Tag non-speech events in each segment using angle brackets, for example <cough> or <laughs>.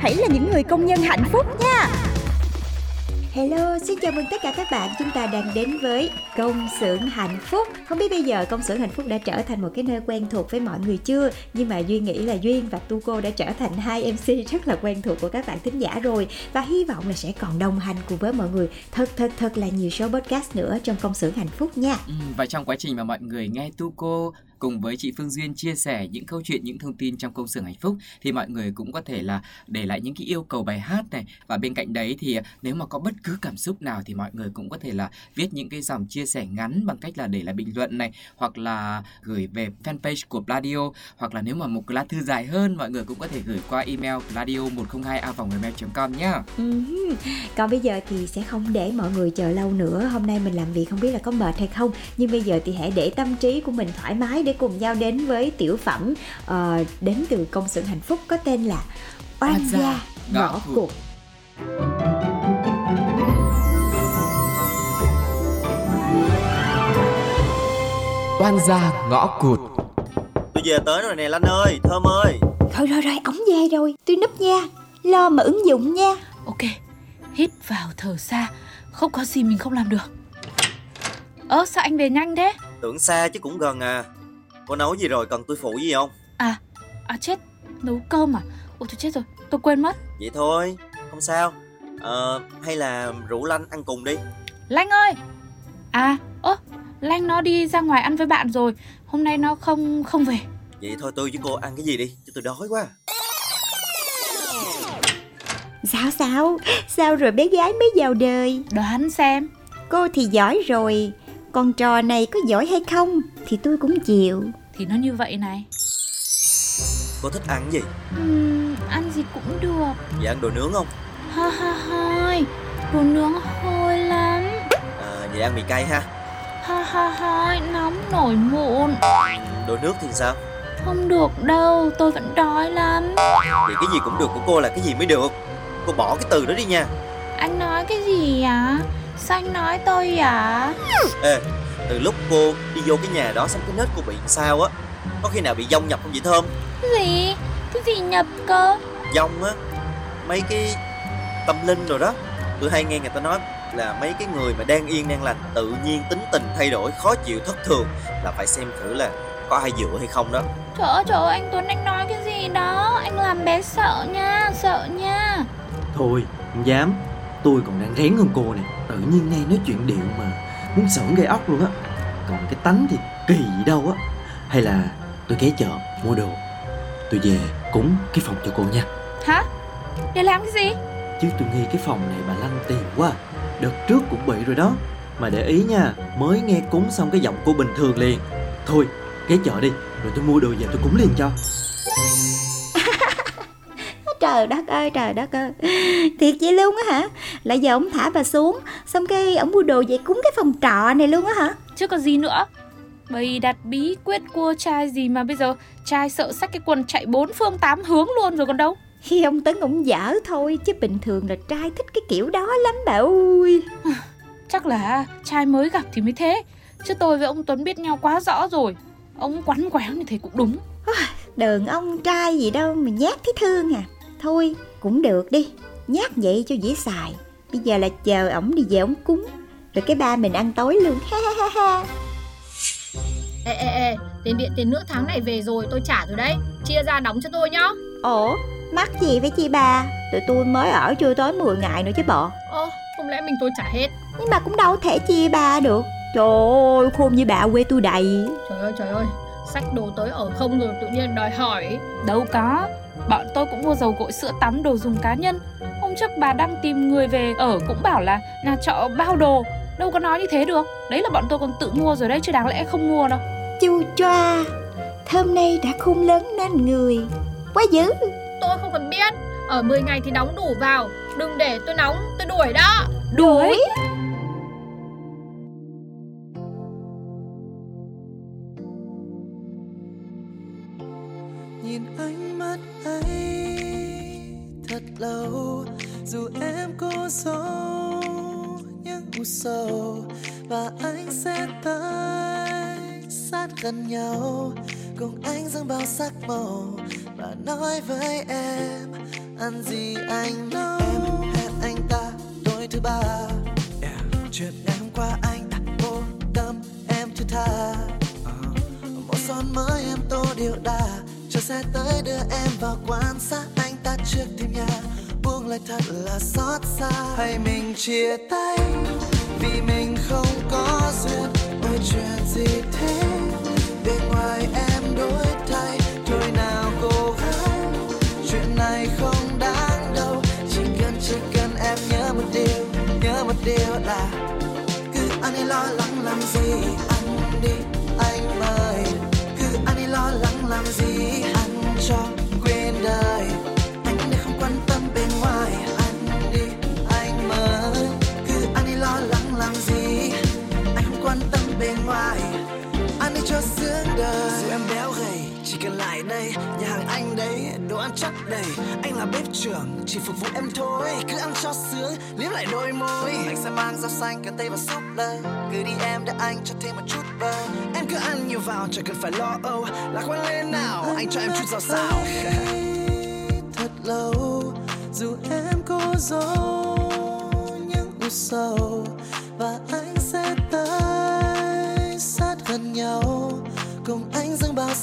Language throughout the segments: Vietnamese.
Hãy là những người công nhân hạnh phúc nha. Hello, xin chào mừng tất cả các bạn. Chúng ta đang đến với công xưởng hạnh phúc. Không biết bây giờ công xưởng hạnh phúc đã trở thành một cái nơi quen thuộc với mọi người chưa? Nhưng mà Duy nghĩ là Duyên và Tu Cô đã trở thành hai MC rất là quen thuộc của các bạn thính giả rồi và hy vọng là sẽ còn đồng hành cùng với mọi người thật thật thật là nhiều số podcast nữa trong công xưởng hạnh phúc nha. Ừ, và trong quá trình mà mọi người nghe Tuco cùng với chị Phương Duyên chia sẻ những câu chuyện, những thông tin trong công xưởng hạnh phúc thì mọi người cũng có thể là để lại những cái yêu cầu bài hát này. Và bên cạnh đấy thì à, nếu mà có bất cứ cảm xúc nào thì mọi người cũng có thể là viết những cái dòng chia sẻ ngắn bằng cách là để lại bình luận này hoặc là gửi về fanpage của Pladio hoặc là nếu mà một lá thư dài hơn mọi người cũng có thể gửi qua email pladio 102 a gmail.com nhé. Ừm, Còn bây giờ thì sẽ không để mọi người chờ lâu nữa. Hôm nay mình làm việc không biết là có mệt hay không Nhưng bây giờ thì hãy để tâm trí của mình thoải mái Để cùng nhau đến với tiểu phẩm ờ, Đến từ công xưởng hạnh phúc có tên là Oan gia, ngõ cụt. Oan gia ngõ cụt. Tôi về tới rồi nè Lanh ơi, Thơm ơi. Rồi rồi rồi, ống về rồi. Tôi núp nha Lo mà ứng dụng nha. Ok, hít vào thở xa Không có gì mình không làm được. Ơ sao anh về nhanh thế? Tưởng xa chứ cũng gần à Có nấu gì rồi, cần tôi phụ gì không? À, à chết Nấu cơm à? Ôi tôi chết rồi, tôi quên mất. Vậy thôi, không sao. Ờ, hay là rủ Lanh ăn cùng đi. Lanh ơi! À, ơ Lanh nó đi ra ngoài ăn với bạn rồi Hôm nay nó không không về. Vậy thôi tôi với cô ăn cái gì đi, chứ tôi đói quá. Sao sao? Sao rồi bé gái mới vào đời? Đoán xem. Cô thì giỏi rồi Còn trò này có giỏi hay không Thì tôi cũng chịu Thì nó như vậy này Cô thích ăn gì? Ừm, Ăn gì cũng được Vậy ăn đồ nướng không? Ha ha hai Đồ nướng hôi lắm À, vậy ăn mì cay ha Ha ha hai Nóng nổi mụn Đồ nước thì sao? Không được đâu, tôi vẫn đói lắm Vậy cái gì cũng được của cô là cái gì mới được Cô bỏ cái từ đó đi nha Anh nói cái gì ạ? Sao anh nói tôi ạ? Ê, từ lúc cô đi vô cái nhà đó xong cái nết cô bị sao á. Có khi nào bị dông nhập không vậy Thơm? Cái gì? Cái gì nhập cơ? dông á. Mấy cái tâm linh rồi đó. Tôi hay nghe người ta nói là mấy cái người mà đang yên đang lành tự nhiên tính tình thay đổi khó chịu thất thường là phải xem thử là có ai dựa hay không đó. Trời ơi, trời ơi, anh Tuấn anh nói cái gì đó? Anh làm bé sợ nha, sợ nha. Thôi, không dám. Tôi còn đang rén hơn cô nè. Tự nhiên nghe nói chuyện điệu mà Muốn sởn gây óc luôn á. Còn cái tánh thì kỳ gì đâu á. Hay là tôi ghé chợ mua đồ Tôi về cúng cái phòng cho cô nha. Hả? Để làm cái gì? Chứ tôi nghi cái phòng này bà lanh tiền quá. Đợt trước cũng bị rồi đó. Mà để ý nha Mới nghe cúng xong cái giọng cô bình thường liền. Thôi ghé chợ đi Rồi tôi mua đồ về tôi cúng liền cho Trời đất ơi trời đất ơi. <laughs> Thiệt vậy luôn á hả? Lại giờ ông thả bà xuống Xong cái ông mua đồ về cúng cái phòng trọ này luôn á hả? Chứ có gì nữa. Bày đặt bí quyết cua trai gì mà bây giờ Trai sợ xách cái quần chạy bốn phương tám hướng luôn rồi còn đâu. Khi ông Tấn ông dở thôi Chứ bình thường là trai thích cái kiểu đó lắm bà ơi. <sighs> Chắc là trai mới gặp thì mới thế. Chứ tôi với ông Tuấn biết nhau quá rõ rồi. Ông quắn quéo như thế cũng đúng. Đờn ông trai gì đâu mà nhát thấy thương à Thôi cũng được đi. Nhát vậy cho dễ xài. Bây giờ là chờ ổng đi về ổng cúng Rồi cái ba mình ăn tối luôn. Ha ha ha ha. Ê ê ê, tiền điện tiền nước tháng này về rồi tôi trả rồi đấy. Chia ra đóng cho tôi nhá. Ủa Mắc gì với chị bà Tụi tôi mới ở chưa tới 10 ngày nữa chứ bộ. Ơ, không lẽ mình tôi trả hết? Nhưng mà cũng đâu thể chia bà được. Trời ơi khôn như bà quê tôi đầy. Trời ơi trời ơi Sách đồ tới ở không rồi tự nhiên đòi hỏi. Đâu có Bọn tôi cũng mua dầu gội sữa tắm đồ dùng cá nhân. Hôm trước bà đang tìm người về ở cũng bảo là nhà trọ bao đồ Đâu có nói như thế được. Đấy là bọn tôi còn tự mua rồi đấy chứ đáng lẽ không mua đâu. Chu choa Thơm nay đã khôn lớn nên người. Quá dữ. Tôi không cần biết. Ở 10 ngày thì đóng đủ vào. Đừng để tôi nóng, tôi đuổi đó. Đuổi? Nhìn sâu và anh sẽ tới sát gần nhau. Cùng anh dâng bao sắc màu và nói với em, ăn gì anh nấu? Em hẹn anh ta tối thứ ba. Yeah. chuyện ngày hôm qua anh đã vô tâm em thứ tha. Một son mới em tô điệu đà cho xe tới đưa em vào quan sát. Anh ta trước thêm nhà, buông lời thật là xót xa. Hay mình chia tay vì mình không có duyên cho sướng đời. Dù em béo gầy chỉ cần lại đây nhà hàng anh đấy đồ ăn chắc đầy. Anh là bếp trưởng chỉ phục vụ em thôi cứ ăn cho sướng liếm lại đôi môi. Anh sẽ mang rau xanh cà tây và súp lơ cứ đi em để anh cho thêm một chút bơ. Em cứ ăn nhiều vào chẳng cần phải lo âu. Lạc quan lên nào anh cho em chút rau xào thật lâu dù em cố giấu những u sầu và anh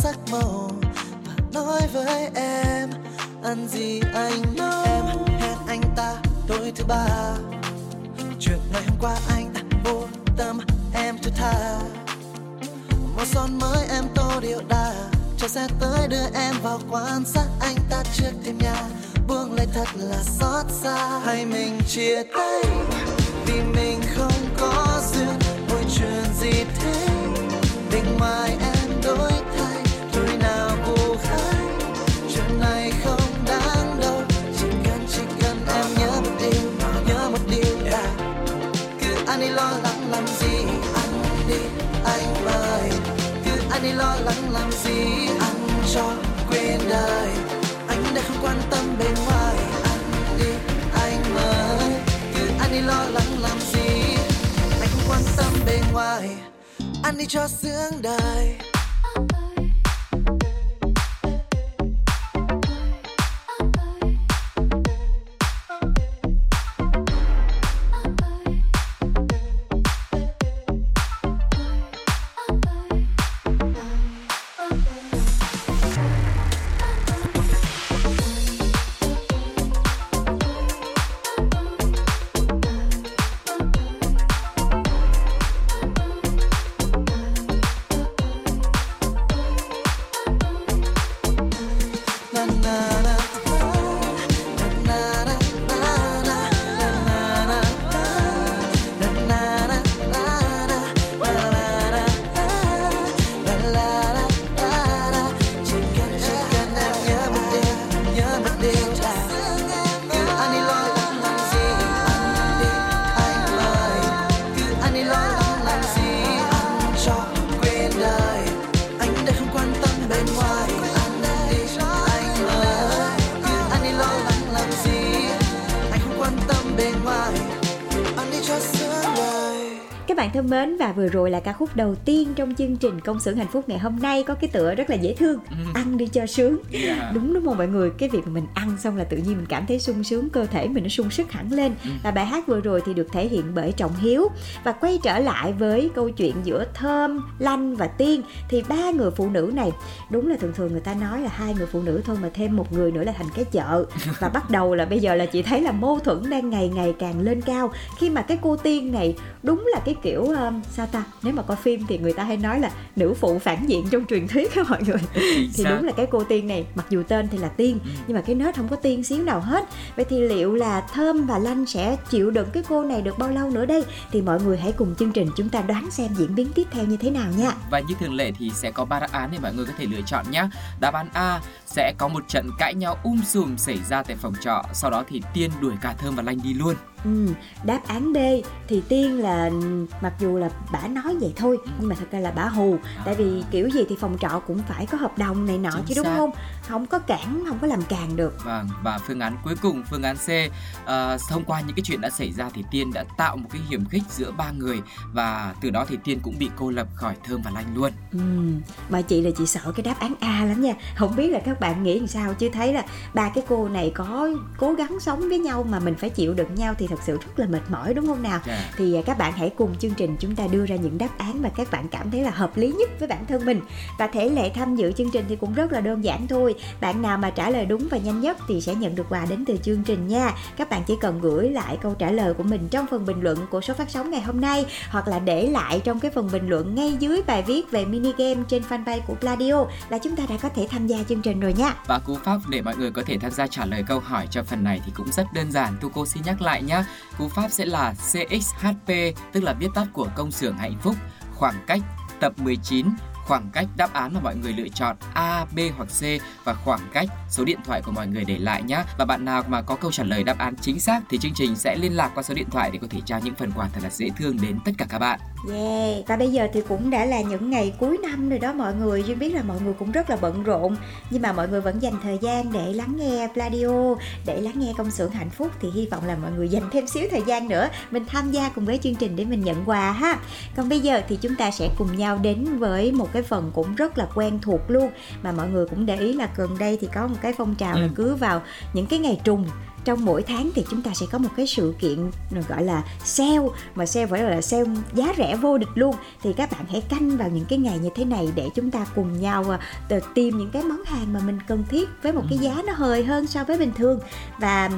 sắc màu và nói với em, ăn gì anh nấu em, hẹn anh ta tối thứ ba. Chuyện ngày hôm qua anh đã vô tâm, em thứ tha. Một son mới em tô điệu đà cho xe tới đưa em vào quan sát anh ta trước thêm nhà. Buông lời thật là xót xa. Hay mình chia tay vì mình không có duyên ôi chuyện gì thế? Định mai em lắng làm gì anh cho quên đời. Anh đã không quan tâm bên ngoài anh đi anh mới. cứ anh đi lo lắng làm gì, anh không quan tâm bên ngoài. Anh đi cho sướng đời. Vừa rồi là ca khúc đầu tiên trong chương trình công xưởng hạnh phúc ngày hôm nay. Có cái tựa rất là dễ thương Ừ. ăn đi cho sướng. Yeah. đúng đúng không mọi người? Cái việc mà mình ăn xong là tự nhiên mình cảm thấy sung sướng cơ thể mình nó sung sức hẳn lên. Ừ. và bài hát vừa rồi thì được thể hiện bởi trọng hiếu. Và quay trở lại với câu chuyện giữa thơm lanh và tiên thì ba người phụ nữ này đúng là thường thường người ta nói là hai người phụ nữ thôi mà thêm một người nữa là thành cái chợ. <laughs> Và bắt đầu là bây giờ là chị thấy là mâu thuẫn đang ngày ngày càng lên cao. Khi mà cái cô tiên này đúng là cái kiểu um, sao ta nếu mà coi phim thì người ta hay nói là nữ phụ phản diện trong truyền thuyết đó mọi người. <laughs> Thì đúng là cái cô tiên này mặc dù tên thì là tiên Ừ. nhưng mà cái nết không có tiên xíu nào hết. Vậy thì liệu là thơm và lanh sẽ chịu đựng cái cô này được bao lâu nữa đây? Thì mọi người hãy cùng chương trình chúng ta đoán xem diễn biến tiếp theo như thế nào nha. Và như thường lệ thì sẽ có ba đáp án để mọi người có thể lựa chọn nhé. Đáp án A sẽ có một trận cãi nhau um sùm xảy ra tại phòng trọ, sau đó thì Tiên đuổi cả Thơm và Lanh đi luôn. Ừ, đáp án B thì tiên là mặc dù là bả nói vậy thôi nhưng mà thật ra là bả hù. Tại vì kiểu gì thì phòng trọ cũng phải có hợp đồng này nọ Chính chứ đúng xác. không? Không có cản không có làm càng được. Vâng, và phương án cuối cùng, phương án C, ờ, thông qua những cái chuyện đã xảy ra thì Tiên đã tạo một cái hiểm khích giữa ba người và từ đó thì Tiên cũng bị cô lập khỏi Thơm và Lanh luôn. Ừ, mà chị là chị sợ cái đáp án A lắm nha. Không biết là các bạn nghĩ làm sao Chứ thấy là ba cái cô này có cố gắng sống với nhau Mà mình phải chịu đựng nhau Thì thật sự rất là mệt mỏi đúng không nào Yeah. Thì à, các bạn hãy cùng chương trình chúng ta đưa ra những đáp án Mà các bạn cảm thấy là hợp lý nhất với bản thân mình Và thể lệ tham dự chương trình thì cũng rất là đơn giản thôi Bạn nào mà trả lời đúng và nhanh nhất Thì sẽ nhận được quà đến từ chương trình nha Các bạn chỉ cần gửi lại câu trả lời của mình Trong phần bình luận của số phát sóng ngày hôm nay Hoặc là để lại trong cái phần bình luận ngay dưới bài viết về mini game trên fanpage của Pladio là chúng ta đã có thể tham gia chương trình rồi nha. Và cú pháp để mọi người có thể tham gia trả lời câu hỏi cho phần này thì cũng rất đơn giản. Tu cô xin nhắc lại nhé. Cú pháp sẽ là CXHP, tức là viết tắt của công xưởng hạnh phúc, khoảng cách tập 19, khoảng cách đáp án mà mọi người lựa chọn A, B hoặc C và khoảng cách số điện thoại của mọi người để lại nhé. Và bạn nào mà có câu trả lời đáp án chính xác thì chương trình sẽ liên lạc qua số điện thoại để có thể trao những phần quà thật là dễ thương đến tất cả các bạn. Yeah, và bây giờ thì cũng đã là những ngày cuối năm rồi đó mọi người Duyên biết là mọi người cũng rất là bận rộn Nhưng mà mọi người vẫn dành thời gian để lắng nghe Pladio Để lắng nghe công xưởng hạnh phúc Thì hy vọng là mọi người dành thêm xíu thời gian nữa Mình tham gia cùng với chương trình để mình nhận quà ha Còn bây giờ thì chúng ta sẽ cùng nhau đến với một cái phần cũng rất là quen thuộc luôn Mà mọi người cũng để ý là gần đây thì có một cái phong trào là Ừ. cứ vào những cái ngày trùng trong mỗi tháng thì chúng ta sẽ có một cái sự kiện gọi là sale mà sale phải là sale giá rẻ vô địch luôn. Thì các bạn hãy canh vào những cái ngày như thế này để chúng ta cùng nhau à, tìm những cái món hàng mà mình cần thiết với một cái giá nó hời hơn so với bình thường. Và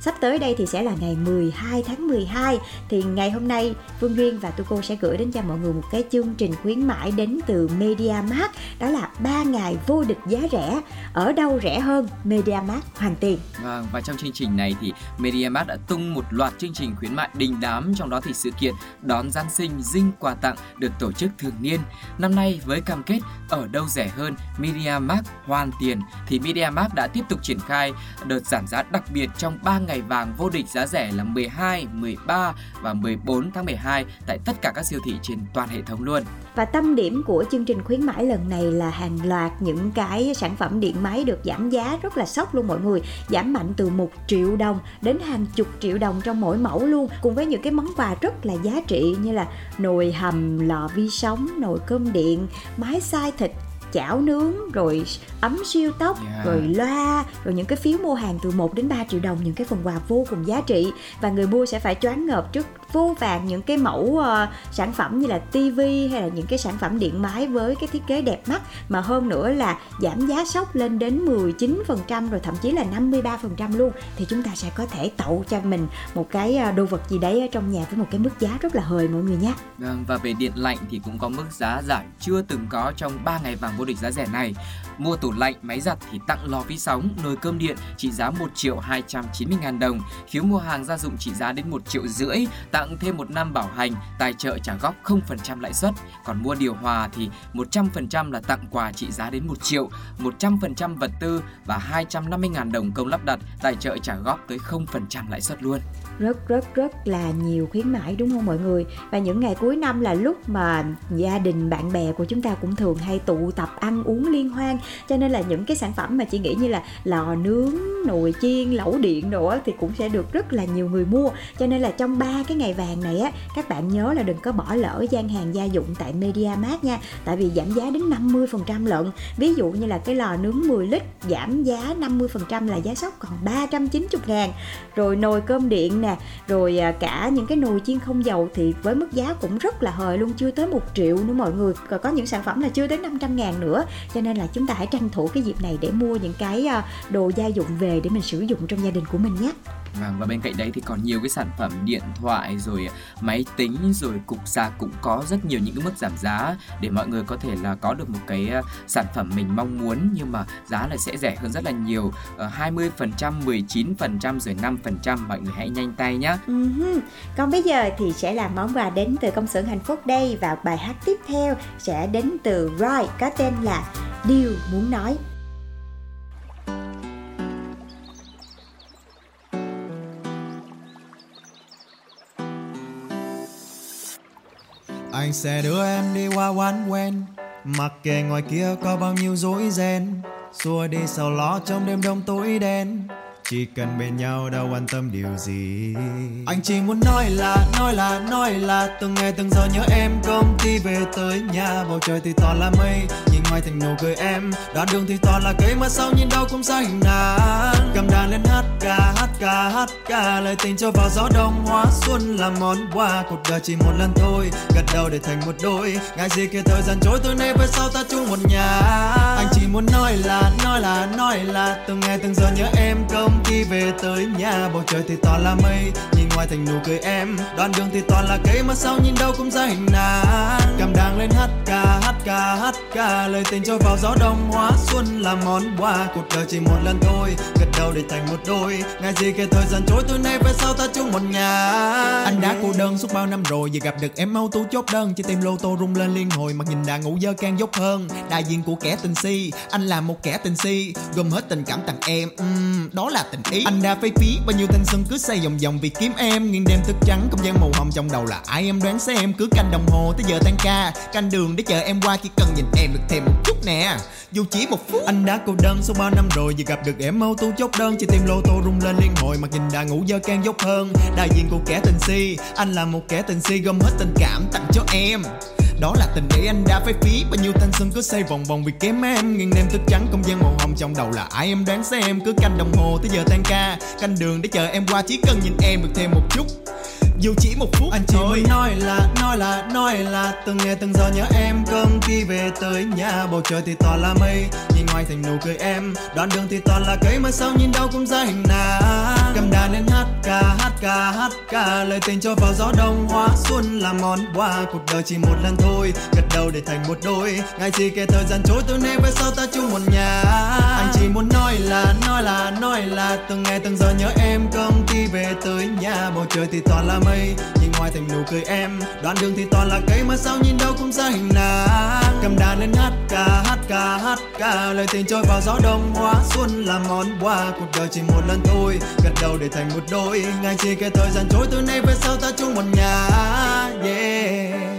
sắp tới đây thì sẽ là ngày 12 tháng 12 thì ngày hôm nay Phương Duyên và Tuko sẽ gửi đến cho mọi người một cái chương trình khuyến mãi đến từ MediaMarkt. Đó là 3 ngày vô địch giá rẻ ở đâu rẻ hơn MediaMarkt hoàn tiền. Vâng, và trong chương trình này thì MediaMarkt đã tung một loạt chương trình khuyến mại đình đám trong đó thì sự kiện đón Giáng sinh dinh quà tặng được tổ chức thường niên. Năm nay với cam kết ở đâu rẻ hơn MediaMarkt hoàn tiền thì MediaMarkt đã tiếp tục triển khai đợt giảm giá đặc biệt trong 3 ngày vàng vô địch giá rẻ là 12, 13 và 14 tháng 12 tại tất cả các siêu thị trên toàn hệ thống luôn. Và tâm điểm của chương trình khuyến mãi lần này là hàng loạt những cái sản phẩm điện máy được giảm giá rất là sốc luôn mọi người Giảm mạnh từ 1 triệu đồng đến hàng chục triệu đồng trong mỗi mẫu luôn Cùng với những cái món quà rất là giá trị như là nồi hầm, lò vi sóng, nồi cơm điện, máy xay thịt chảo nướng rồi ấm siêu tốc Yeah. rồi loa rồi những cái phiếu mua hàng từ 1 đến 3 triệu đồng những cái phần quà vô cùng giá trị và người mua sẽ phải choáng ngợp trước vô vàng những cái mẫu uh, sản phẩm như là tivi hay là những cái sản phẩm điện máy với cái thiết kế đẹp mắt mà hơn nữa là giảm giá sốc lên đến 19% rồi thậm chí là 53% luôn thì chúng ta sẽ có thể tậu cho mình một cái ờ, đồ vật gì đấy ở trong nhà với một cái mức giá rất là hời mọi người nhé. Vâng, và về điện lạnh thì cũng có mức giá giảm chưa từng có trong 3 ngày vàng vô địch giá rẻ này. Mua tủ lạnh, máy giặt thì tặng lò vi sóng, nồi cơm điện trị giá 1 triệu 290 ngàn đồng. Phiếu mua hàng gia dụng trị giá đến 1 triệu rưỡi, tặng tặng thêm một năm bảo hành, tài trợ trả góp 0% lãi suất. Còn mua điều hòa thì 100% là tặng quà trị giá đến 1 triệu, 100% vật tư và 250 ngàn đồng công lắp đặt, tài trợ trả góp tới 0% lãi suất luôn rất rất rất là nhiều khuyến mãi, đúng không mọi người? Và những ngày cuối năm là lúc mà gia đình, bạn bè của chúng ta cũng thường hay tụ tập ăn uống liên hoan. Cho nên là những cái sản phẩm mà chị nghĩ như là lò nướng nồi chiên, lẩu điện đồ thì cũng sẽ được rất là nhiều người mua. Cho nên là trong ba cái ngày vàng này á, các bạn nhớ là đừng có bỏ lỡ gian hàng gia dụng tại Media Mart nha. Tại vì giảm giá đến 50% lận. Ví dụ như là cái lò nướng 10 lít giảm giá 50% là giá sốc còn 390 ngàn. Rồi nồi cơm điện nè. Rồi à, cả những cái nồi chiên không dầu thì với mức giá cũng rất là hời luôn, chưa tới một triệu nữa mọi người. Còn có những sản phẩm là chưa tới 500 ngàn nữa. Cho nên là chúng ta hãy tranh thủ cái dịp này để mua những cái à, đồ gia dụng về để mình sử dụng trong gia đình của mình nhé. Vâng, và bên cạnh đấy thì còn nhiều cái sản phẩm điện thoại rồi máy tính rồi cục sạc cũng có rất nhiều những cái mức giảm giá để mọi người có thể là có được một cái ờ, sản phẩm mình mong muốn nhưng mà giá là sẽ rẻ hơn rất là nhiều ở 20%, 19% rồi 5% mọi người hãy nhanh tay nhé. Uh-huh. Ừ còn bây giờ thì sẽ là món quà đến từ công xưởng hạnh phúc đây và bài hát tiếp theo sẽ đến từ Roy có tên là Điều muốn nói. Anh sẽ đưa em đi qua quán quen. Mặc kệ ngoài kia có bao nhiêu rối ren, Xua đi sầu lo trong đêm đông tối đen chỉ cần bên nhau đâu quan tâm điều gì. Anh chỉ muốn nói là nói là nói là, từng ngày từng giờ nhớ em. Công ty về tới nhà, bầu trời thì toàn là mây. Nhìn ngoài thành nụ cười em, đoạn đường thì toàn là cây mà sau nhìn đâu cũng ra hình nàng cầm đàn lên hát ca hát ca hát ca. Lời tình cho vào gió đông, hóa xuân là món quà. Cuộc đời chỉ một lần thôi, gật đầu để thành một đôi. Ngại gì kia thời gian trôi tối nay với sau ta chung một nhà. Anh chỉ muốn nói là nói là nói là, từng ngày từng giờ nhớ em. Công khi về tới nhà bầu trời thì toàn là mây. Nhìn ngoài thành nụ cười em đoạn đường thì toàn là cây. Mà sau nhìn đâu cũng ra hình nàng. Cầm đàn lên hát ca hát ca hát ca. Lời tình cho vào gió đông hóa xuân là món quà. Cuộc đời chỉ một lần thôi gật đầu để thành một đôi. Ngày gì kể thời gian trôi tối nay về sau ta chung một nhà. Anh đã cô đơn suốt bao năm rồi giờ gặp được em mau tú chốt đơn. Chỉ tìm lô tô rung lên liên hồi mặt nhìn đã ngủ dơ can dốc hơn. Đại diện của kẻ tình si anh là một kẻ tình si. Gồm hết tình cảm tặng em uhm, đó là tình ý. Anh đã phí phí bao nhiêu thanh xuân cứ xây vòng vòng. Vì kiếm em nghiêng đêm thức trắng không gian màu hồng trong đầu là ai? Em đoán xem cứ canh đồng hồ tới giờ tan ca. Canh đường để chờ em qua chỉ cần nhìn em được thêm một chút nè. Dù chỉ một phút. Anh đã cô đơn suốt bao năm rồi giờ gặp được em mau tu chốt đơn. Chỉ tìm lô tô rung lên liên hồi mặt nhìn đã ngủ dơ can dốc hơn. Đại diện của kẻ tình si anh là một kẻ tình si gom hết tình cảm tặng cho em đó là tình để anh đã phải phí. Bao nhiêu thanh xuân cứ xây vòng vòng vì kém em. Nghiêng đêm thức trắng, không gian màu hồng trong đầu là ai em đoán xem. Cứ canh đồng hồ tới giờ tan ca, canh đường để chờ em qua. Chỉ cần nhìn em được thêm một chút dù chỉ một phút anh chỉ muốn nói là nói là nói là từng ngày từng giờ nhớ em. Cơm khi về tới nhà bầu trời thì toàn là mây. Nhìn ngoài thành nụ cười em đoạn đường thì toàn là cây. Mà sao nhìn đâu cũng ra hình nàng. Cầm đàn lên hát ca hát ca hát ca. Lời tình cho vào gió đông hóa xuân là món quà. Cuộc đời chỉ một lần thôi gật đầu để thành một đôi. Ngày gì kể thời gian trôi từ nay về sau ta chung một nhà chỉ muốn nói là nói là nói là từng ngày, từng giờ nhớ em. Công ty về tới nhà, bầu trời thì toàn là mây. Nhìn ngoài thành nụ cười em, đoạn đường thì toàn là cây. Mà sao nhìn đâu cũng ra hình nàng. Cầm đàn lên hát ca hát ca hát ca. Lời tình trôi vào gió đông hóa xuân là món quà. Cuộc đời chỉ một lần thôi, gật đầu để thành một đôi. Ngày chỉ cái thời gian trôi, từ nay về sau ta chung một nhà. Yeah.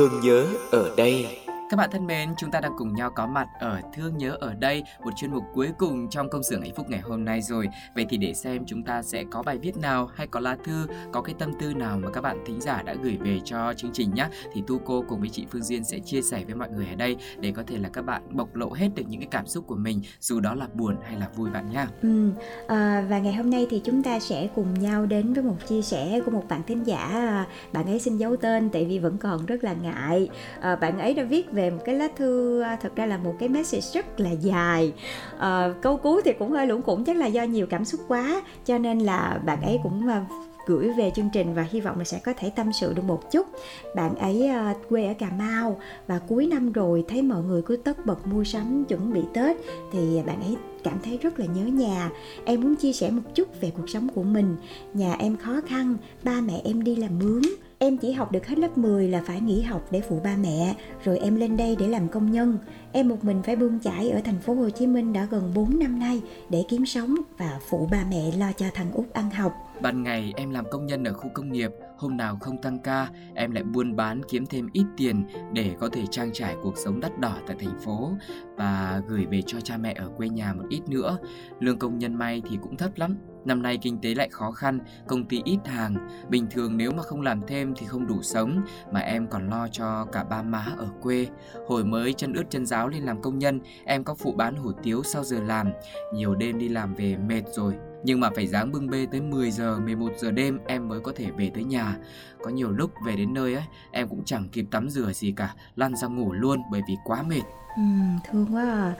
Thương nhớ ở đây các bạn thân mến, chúng ta đang cùng nhau có mặt ở Thương Nhớ ở đây, một chuyên mục cuối cùng trong công xưởng hạnh phúc ngày hôm nay rồi. Vậy thì để xem chúng ta sẽ có bài viết nào hay có lá thư, có cái tâm tư nào mà các bạn thính giả đã gửi về cho chương trình nhé. Thì Tu cô cùng với chị Phương Duyên sẽ chia sẻ với mọi người ở đây để có thể là các bạn bộc lộ hết được những cái cảm xúc của mình, dù đó là buồn hay là vui bạn nhé. Ừ, à, và ngày hôm nay thì chúng ta sẽ cùng nhau đến với một chia sẻ của một bạn thính giả. À, bạn ấy xin giấu tên tại vì vẫn còn rất là ngại. À, bạn ấy đã viết về về một cái lá thư à, thật ra là một cái message rất là dài. À, câu cuối thì cũng hơi lủng củng chắc là do nhiều cảm xúc quá cho nên là bạn ấy cũng à, gửi về chương trình và hy vọng là sẽ có thể tâm sự được một chút. Bạn ấy uh, quê ở cà mau và cuối năm rồi thấy mọi người cứ tất bật mua sắm chuẩn bị tết thì bạn ấy cảm thấy rất là nhớ nhà. Em muốn chia sẻ một chút về cuộc sống của mình. Nhà em khó khăn ba mẹ em đi làm mướn Em chỉ học được hết lớp 10 là phải nghỉ học để phụ ba mẹ, rồi em lên đây để làm công nhân. Em một mình phải bươn chải ở thành phố Hồ Chí Minh đã gần 4 năm nay để kiếm sống và phụ ba mẹ lo cho thằng Út ăn học. Ban ngày em làm công nhân ở khu công nghiệp, hôm nào không tăng ca, em lại buôn bán kiếm thêm ít tiền để có thể trang trải cuộc sống đắt đỏ tại thành phố và gửi về cho cha mẹ ở quê nhà một ít nữa. Lương công nhân may thì cũng thấp lắm, Năm nay kinh tế lại khó khăn, công ty ít hàng, bình thường nếu mà không làm thêm thì không đủ sống, mà em còn lo cho cả ba má ở quê. Hồi mới chân ướt chân giáo lên làm công nhân, em có phụ bán hủ tiếu sau giờ làm, nhiều đêm đi làm về mệt rồi, nhưng mà phải dáng bưng bê tới 10 giờ, 11 giờ đêm em mới có thể về tới nhà. Có nhiều lúc về đến nơi ấy, em cũng chẳng kịp tắm rửa gì cả, lăn ra ngủ luôn bởi vì quá mệt. Ừ, thương quá à.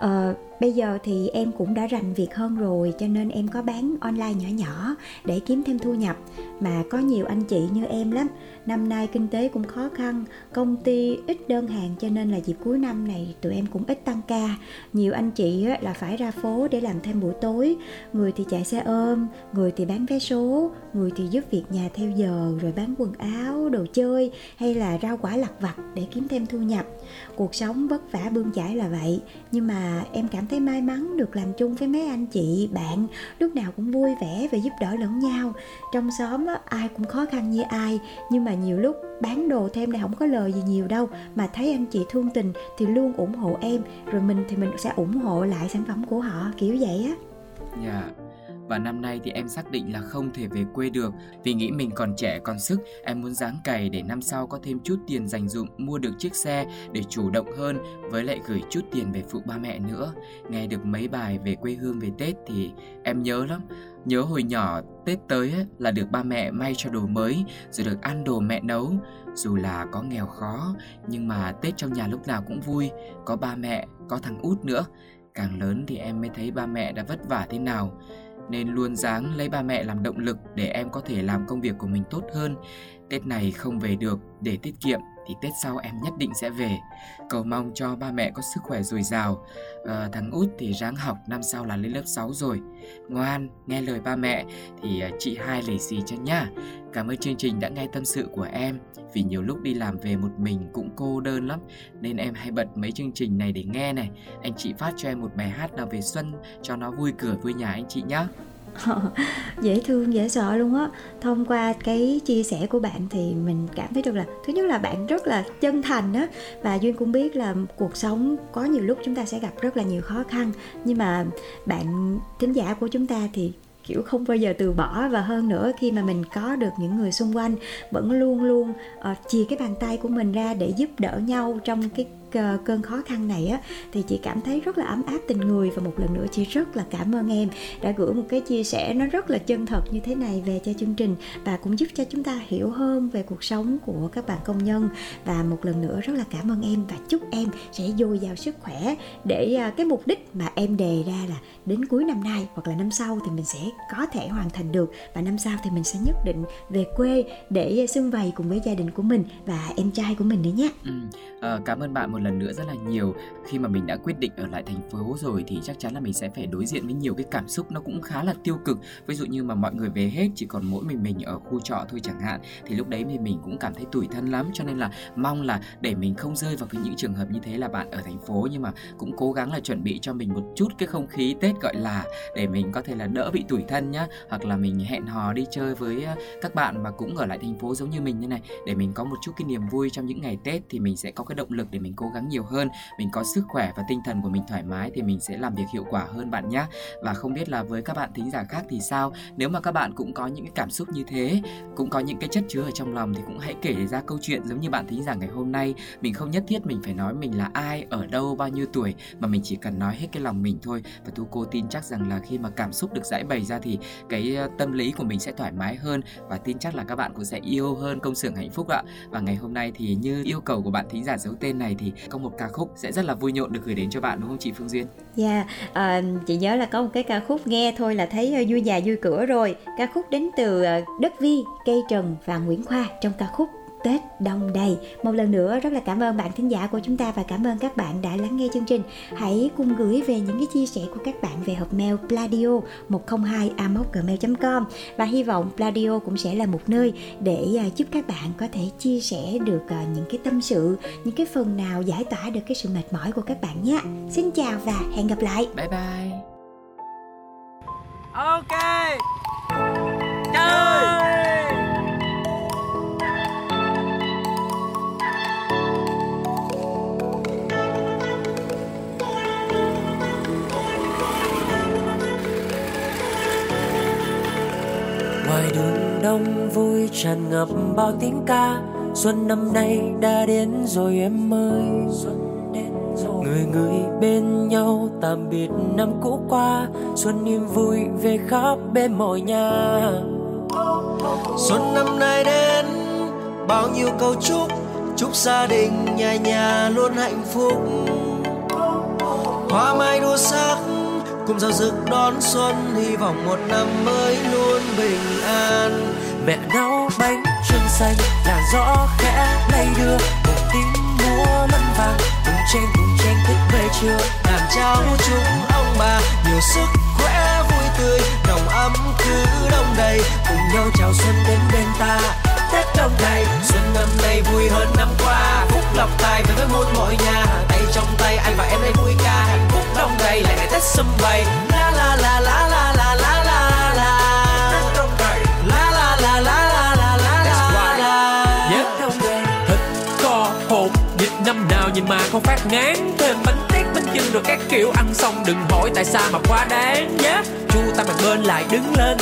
Ờ, bây giờ thì em cũng đã rành việc hơn rồi cho nên em có bán online nhỏ nhỏ để kiếm thêm thu nhập. Mà có nhiều anh chị như em lắm năm nay kinh tế cũng khó khăn công ty ít đơn hàng cho nên là dịp cuối năm này tụi em cũng ít tăng ca. Nhiều anh chị là phải ra phố để làm thêm buổi tối. Người thì chạy xe ôm người thì bán vé số người thì giúp việc nhà theo giờ rồi bán quần áo đồ chơi hay là rau quả lặt vặt để kiếm thêm thu nhập. Cuộc sống vất vả bươn chải là vậy. Nhưng mà em cảm thấy may mắn được làm chung với mấy anh chị bạn lúc nào cũng vui vẻ và giúp đỡ lẫn nhau. Trong xóm á, ai cũng khó khăn như ai nhưng mà nhiều lúc bán đồ thêm này không có lời gì nhiều đâu. Mà thấy anh chị thương tình thì luôn ủng hộ em rồi mình thì mình sẽ ủng hộ lại sản phẩm của họ kiểu vậy á. Dạ. yeah và năm nay thì em xác định là không thể về quê được vì nghĩ mình còn trẻ còn sức, em muốn dáng cày để năm sau có thêm chút tiền dành dụm mua được chiếc xe để chủ động hơn với lại gửi chút tiền về phụ ba mẹ nữa. Nghe được mấy bài về quê hương về Tết thì em nhớ lắm. Nhớ hồi nhỏ Tết tới ấy, là được ba mẹ may cho đồ mới rồi được ăn đồ mẹ nấu. Dù là có nghèo khó nhưng mà Tết trong nhà lúc nào cũng vui, có ba mẹ, có thằng út nữa. Càng lớn thì em mới thấy ba mẹ đã vất vả thế nào nên luôn dáng lấy ba mẹ làm động lực để em có thể làm công việc của mình tốt hơn. Tết này không về được để tiết kiệm thì Tết sau em nhất định sẽ về. Cầu mong cho ba mẹ có sức khỏe dồi dào. À, thằng út thì ráng học năm sau là lên lớp 6 rồi. Ngoan, nghe lời ba mẹ thì ờ, chị hai lì xì cho nhá. Cảm ơn chương trình đã nghe tâm sự của em Vì nhiều lúc đi làm về một mình cũng cô đơn lắm Nên em hay bật mấy chương trình này để nghe này Anh chị phát cho em một bài hát nào về xuân Cho nó vui cửa vui nhà anh chị nhá <laughs> dễ thương dễ sợ luôn á. Thông qua cái chia sẻ của bạn thì mình cảm thấy được là thứ nhất là bạn rất là chân thành á và duyên cũng biết là cuộc sống có nhiều lúc chúng ta sẽ gặp rất là nhiều khó khăn nhưng mà bạn thính giả của chúng ta thì kiểu không bao giờ từ bỏ. Và hơn nữa khi mà mình có được những người xung quanh vẫn luôn luôn ờ, uh, chia cái bàn tay của mình ra để giúp đỡ nhau trong cái Ờ, cơn khó khăn này á thì chị cảm thấy rất là ấm áp tình người và một lần nữa chị rất là cảm ơn em đã gửi một cái chia sẻ nó rất là chân thật như thế này về cho chương trình và cũng giúp cho chúng ta hiểu hơn về cuộc sống của các bạn công nhân và một lần nữa rất là cảm ơn em và chúc em sẽ dồi dào sức khỏe để ờ, cái mục đích mà em đề ra là đến cuối năm nay hoặc là năm sau thì mình sẽ có thể hoàn thành được và năm sau thì mình sẽ nhất định về quê để ờ, xung vầy cùng với gia đình của mình và em trai của mình nữa nhé. Ừ, à, cảm ơn bạn một lần lần nữa rất là nhiều. Khi mà mình đã quyết định ở lại thành phố rồi thì chắc chắn là mình sẽ phải đối diện với nhiều cái cảm xúc nó cũng khá là tiêu cực. Ví dụ như mà mọi người về hết, chỉ còn mỗi mình mình ở khu trọ thôi chẳng hạn, thì lúc đấy thì mình cũng cảm thấy tủi thân lắm. Cho nên là mong là để mình không rơi vào cái những trường hợp như thế là bạn ở thành phố, nhưng mà cũng cố gắng là chuẩn bị cho mình một chút cái không khí Tết gọi là, để mình có thể là đỡ bị tủi thân nhá. Hoặc là mình hẹn hò đi chơi với à, các bạn mà cũng ở lại thành phố giống như mình như này, để mình có một chút cái niềm vui trong những ngày Tết thì mình sẽ có cái động lực để mình cố cố gắng nhiều hơn, mình có sức khỏe và tinh thần của mình thoải mái thì mình sẽ làm việc hiệu quả hơn bạn nhé và không biết là với các bạn thính giả khác thì sao? Nếu mà các bạn cũng có những cái cảm xúc như thế, cũng có những cái chất chứa ở trong lòng thì cũng hãy kể ra câu chuyện giống như bạn thính giả ngày hôm nay. Mình không nhất thiết mình phải nói mình là ai, ở đâu, bao nhiêu tuổi, mà mình chỉ cần nói hết cái lòng mình thôi. Và thu cô tin chắc rằng là khi mà cảm xúc được giải bày ra thì cái ờ, tâm lý của mình sẽ thoải mái hơn. Và tin chắc là các bạn cũng sẽ yêu hơn công xưởng hạnh phúc ạ. Và ngày hôm nay thì như yêu cầu của bạn thính giả giấu tên này thì có một ca khúc sẽ rất là vui nhộn được gửi đến cho bạn đúng không chị Phương Duyên? Dạ, yeah, uh, chị nhớ là có một cái ca khúc nghe thôi là thấy uh, vui già vui cửa rồi. Ca khúc đến từ uh, Đất Vi, Cây Trần và Nguyễn Khoa trong ca khúc Tết đông đầy. Một lần nữa rất là cảm ơn bạn thính giả của chúng ta và cảm ơn các bạn đã lắng nghe chương trình. Hãy cùng gửi về những cái chia sẻ của các bạn về hộp mail pladio 102 gmail.com và hy vọng Pladio cũng sẽ là một nơi để à, giúp các bạn có thể chia sẻ được à, những cái tâm sự, những cái phần nào giải tỏa được cái sự mệt mỏi của các bạn nhé. Xin chào và hẹn gặp lại. Bye bye. Ok. Đông vui tràn ngập bao tiếng ca. Xuân năm nay đã đến rồi em ơi. Người người bên nhau tạm biệt năm cũ qua. Xuân niềm vui về khắp bên mọi nhà. Xuân năm nay đến, bao nhiêu câu chúc. Chúc gia đình, nhà nhà luôn hạnh phúc. Hoa mai đua sắc, cùng giao rực đón xuân. Hy vọng một năm mới luôn bình an mẹ nấu bánh trưng xanh là gió khẽ lay đưa, một tiếng múa lẫn vàng. Cùng trên cùng chen thức về trưa làm trao chúng ông bà. Nhiều sức khỏe, vui tươi nồng ấm cứ đông đầy. Cùng nhau chào xuân đến bên ta, Tết trong ngày Xuân năm nay vui hơn năm qua, Phúc lộc tài về với muôn mọi nhà. Tay trong tay, anh và em đây vui ca, Hạnh phúc đông đầy. Lại ngày Tết sum vầy. La la la la la la la. Nhìn mà không phát ngán. Thêm bánh tét bánh chưng rồi các kiểu Ăn xong đừng hỏi tại sao mà quá đáng nhé. Yeah. Chu tay mặt bên lại đứng lên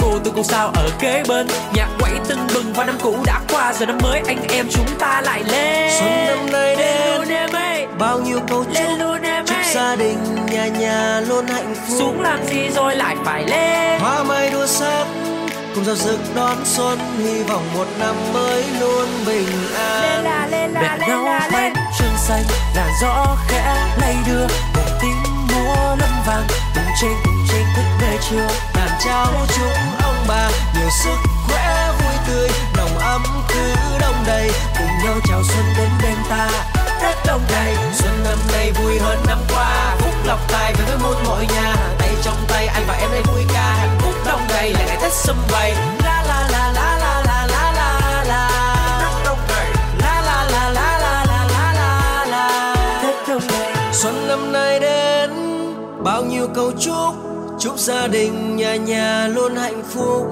cô tôi cô sao ở kế bên. Nhạc quẩy tưng bừng và năm cũ đã qua giờ năm mới anh em chúng ta lại lên. Xuân năm nay đến luôn em ơi. bao nhiêu câu chúc luôn em chúc gia đình nhà nhà luôn hạnh phúc. Xuống làm gì rồi lại phải lên. Hoa mai đua sắc cùng giao rực đón xuân hy vọng một năm mới luôn bình an. Lên là lên là bánh trưng xanh làn gió khẽ lay đưa một tiếng múa lân vàng cùng trên cùng trên thức về trưa làm cháu chúng ông bà. Nhiều sức khỏe vui tươi nồng ấm cứ đông đầy. Cùng nhau chào xuân đến bên ta Tết đông đầy xuân năm nay vui hơn năm qua phúc lộc tài về với muôn mọi nhà tay trong tay anh và em đây vui ca hạnh phúc đông đầy là ngày Tết sum vầy la la la la la la la la la Tết đông đầy la la la la la la la la la Tết đông đầy xuân năm nay đến bao nhiêu câu chúc chúc gia đình nhà nhà luôn hạnh phúc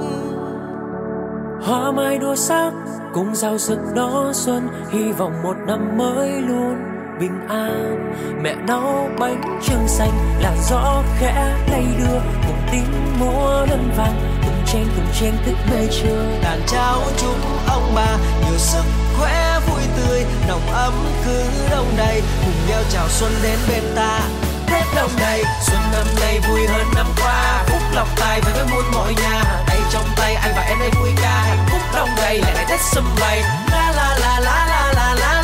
hoa mai đua sắc cùng giao sức đó xuân, hy vọng một năm mới luôn bình an. Mẹ nấu bánh trưng xanh là gió khẽ lay đưa, cùng tiếng múa lân vàng cùng tranh cùng tranh thức mê trưa đàn cháu chúng ông bà, nhiều sức khỏe vui tươi, nồng ấm cứ đông đầy. Cùng nhau chào xuân đến bên ta. Tết đông này Xuân năm nay vui hơn năm qua. Phúc lộc tài về với muôn mọi nhà. Tay trong tay anh và em đây vui ca Hạnh phúc đông đầy lại ngày Tết sum vầy. La la la la la la la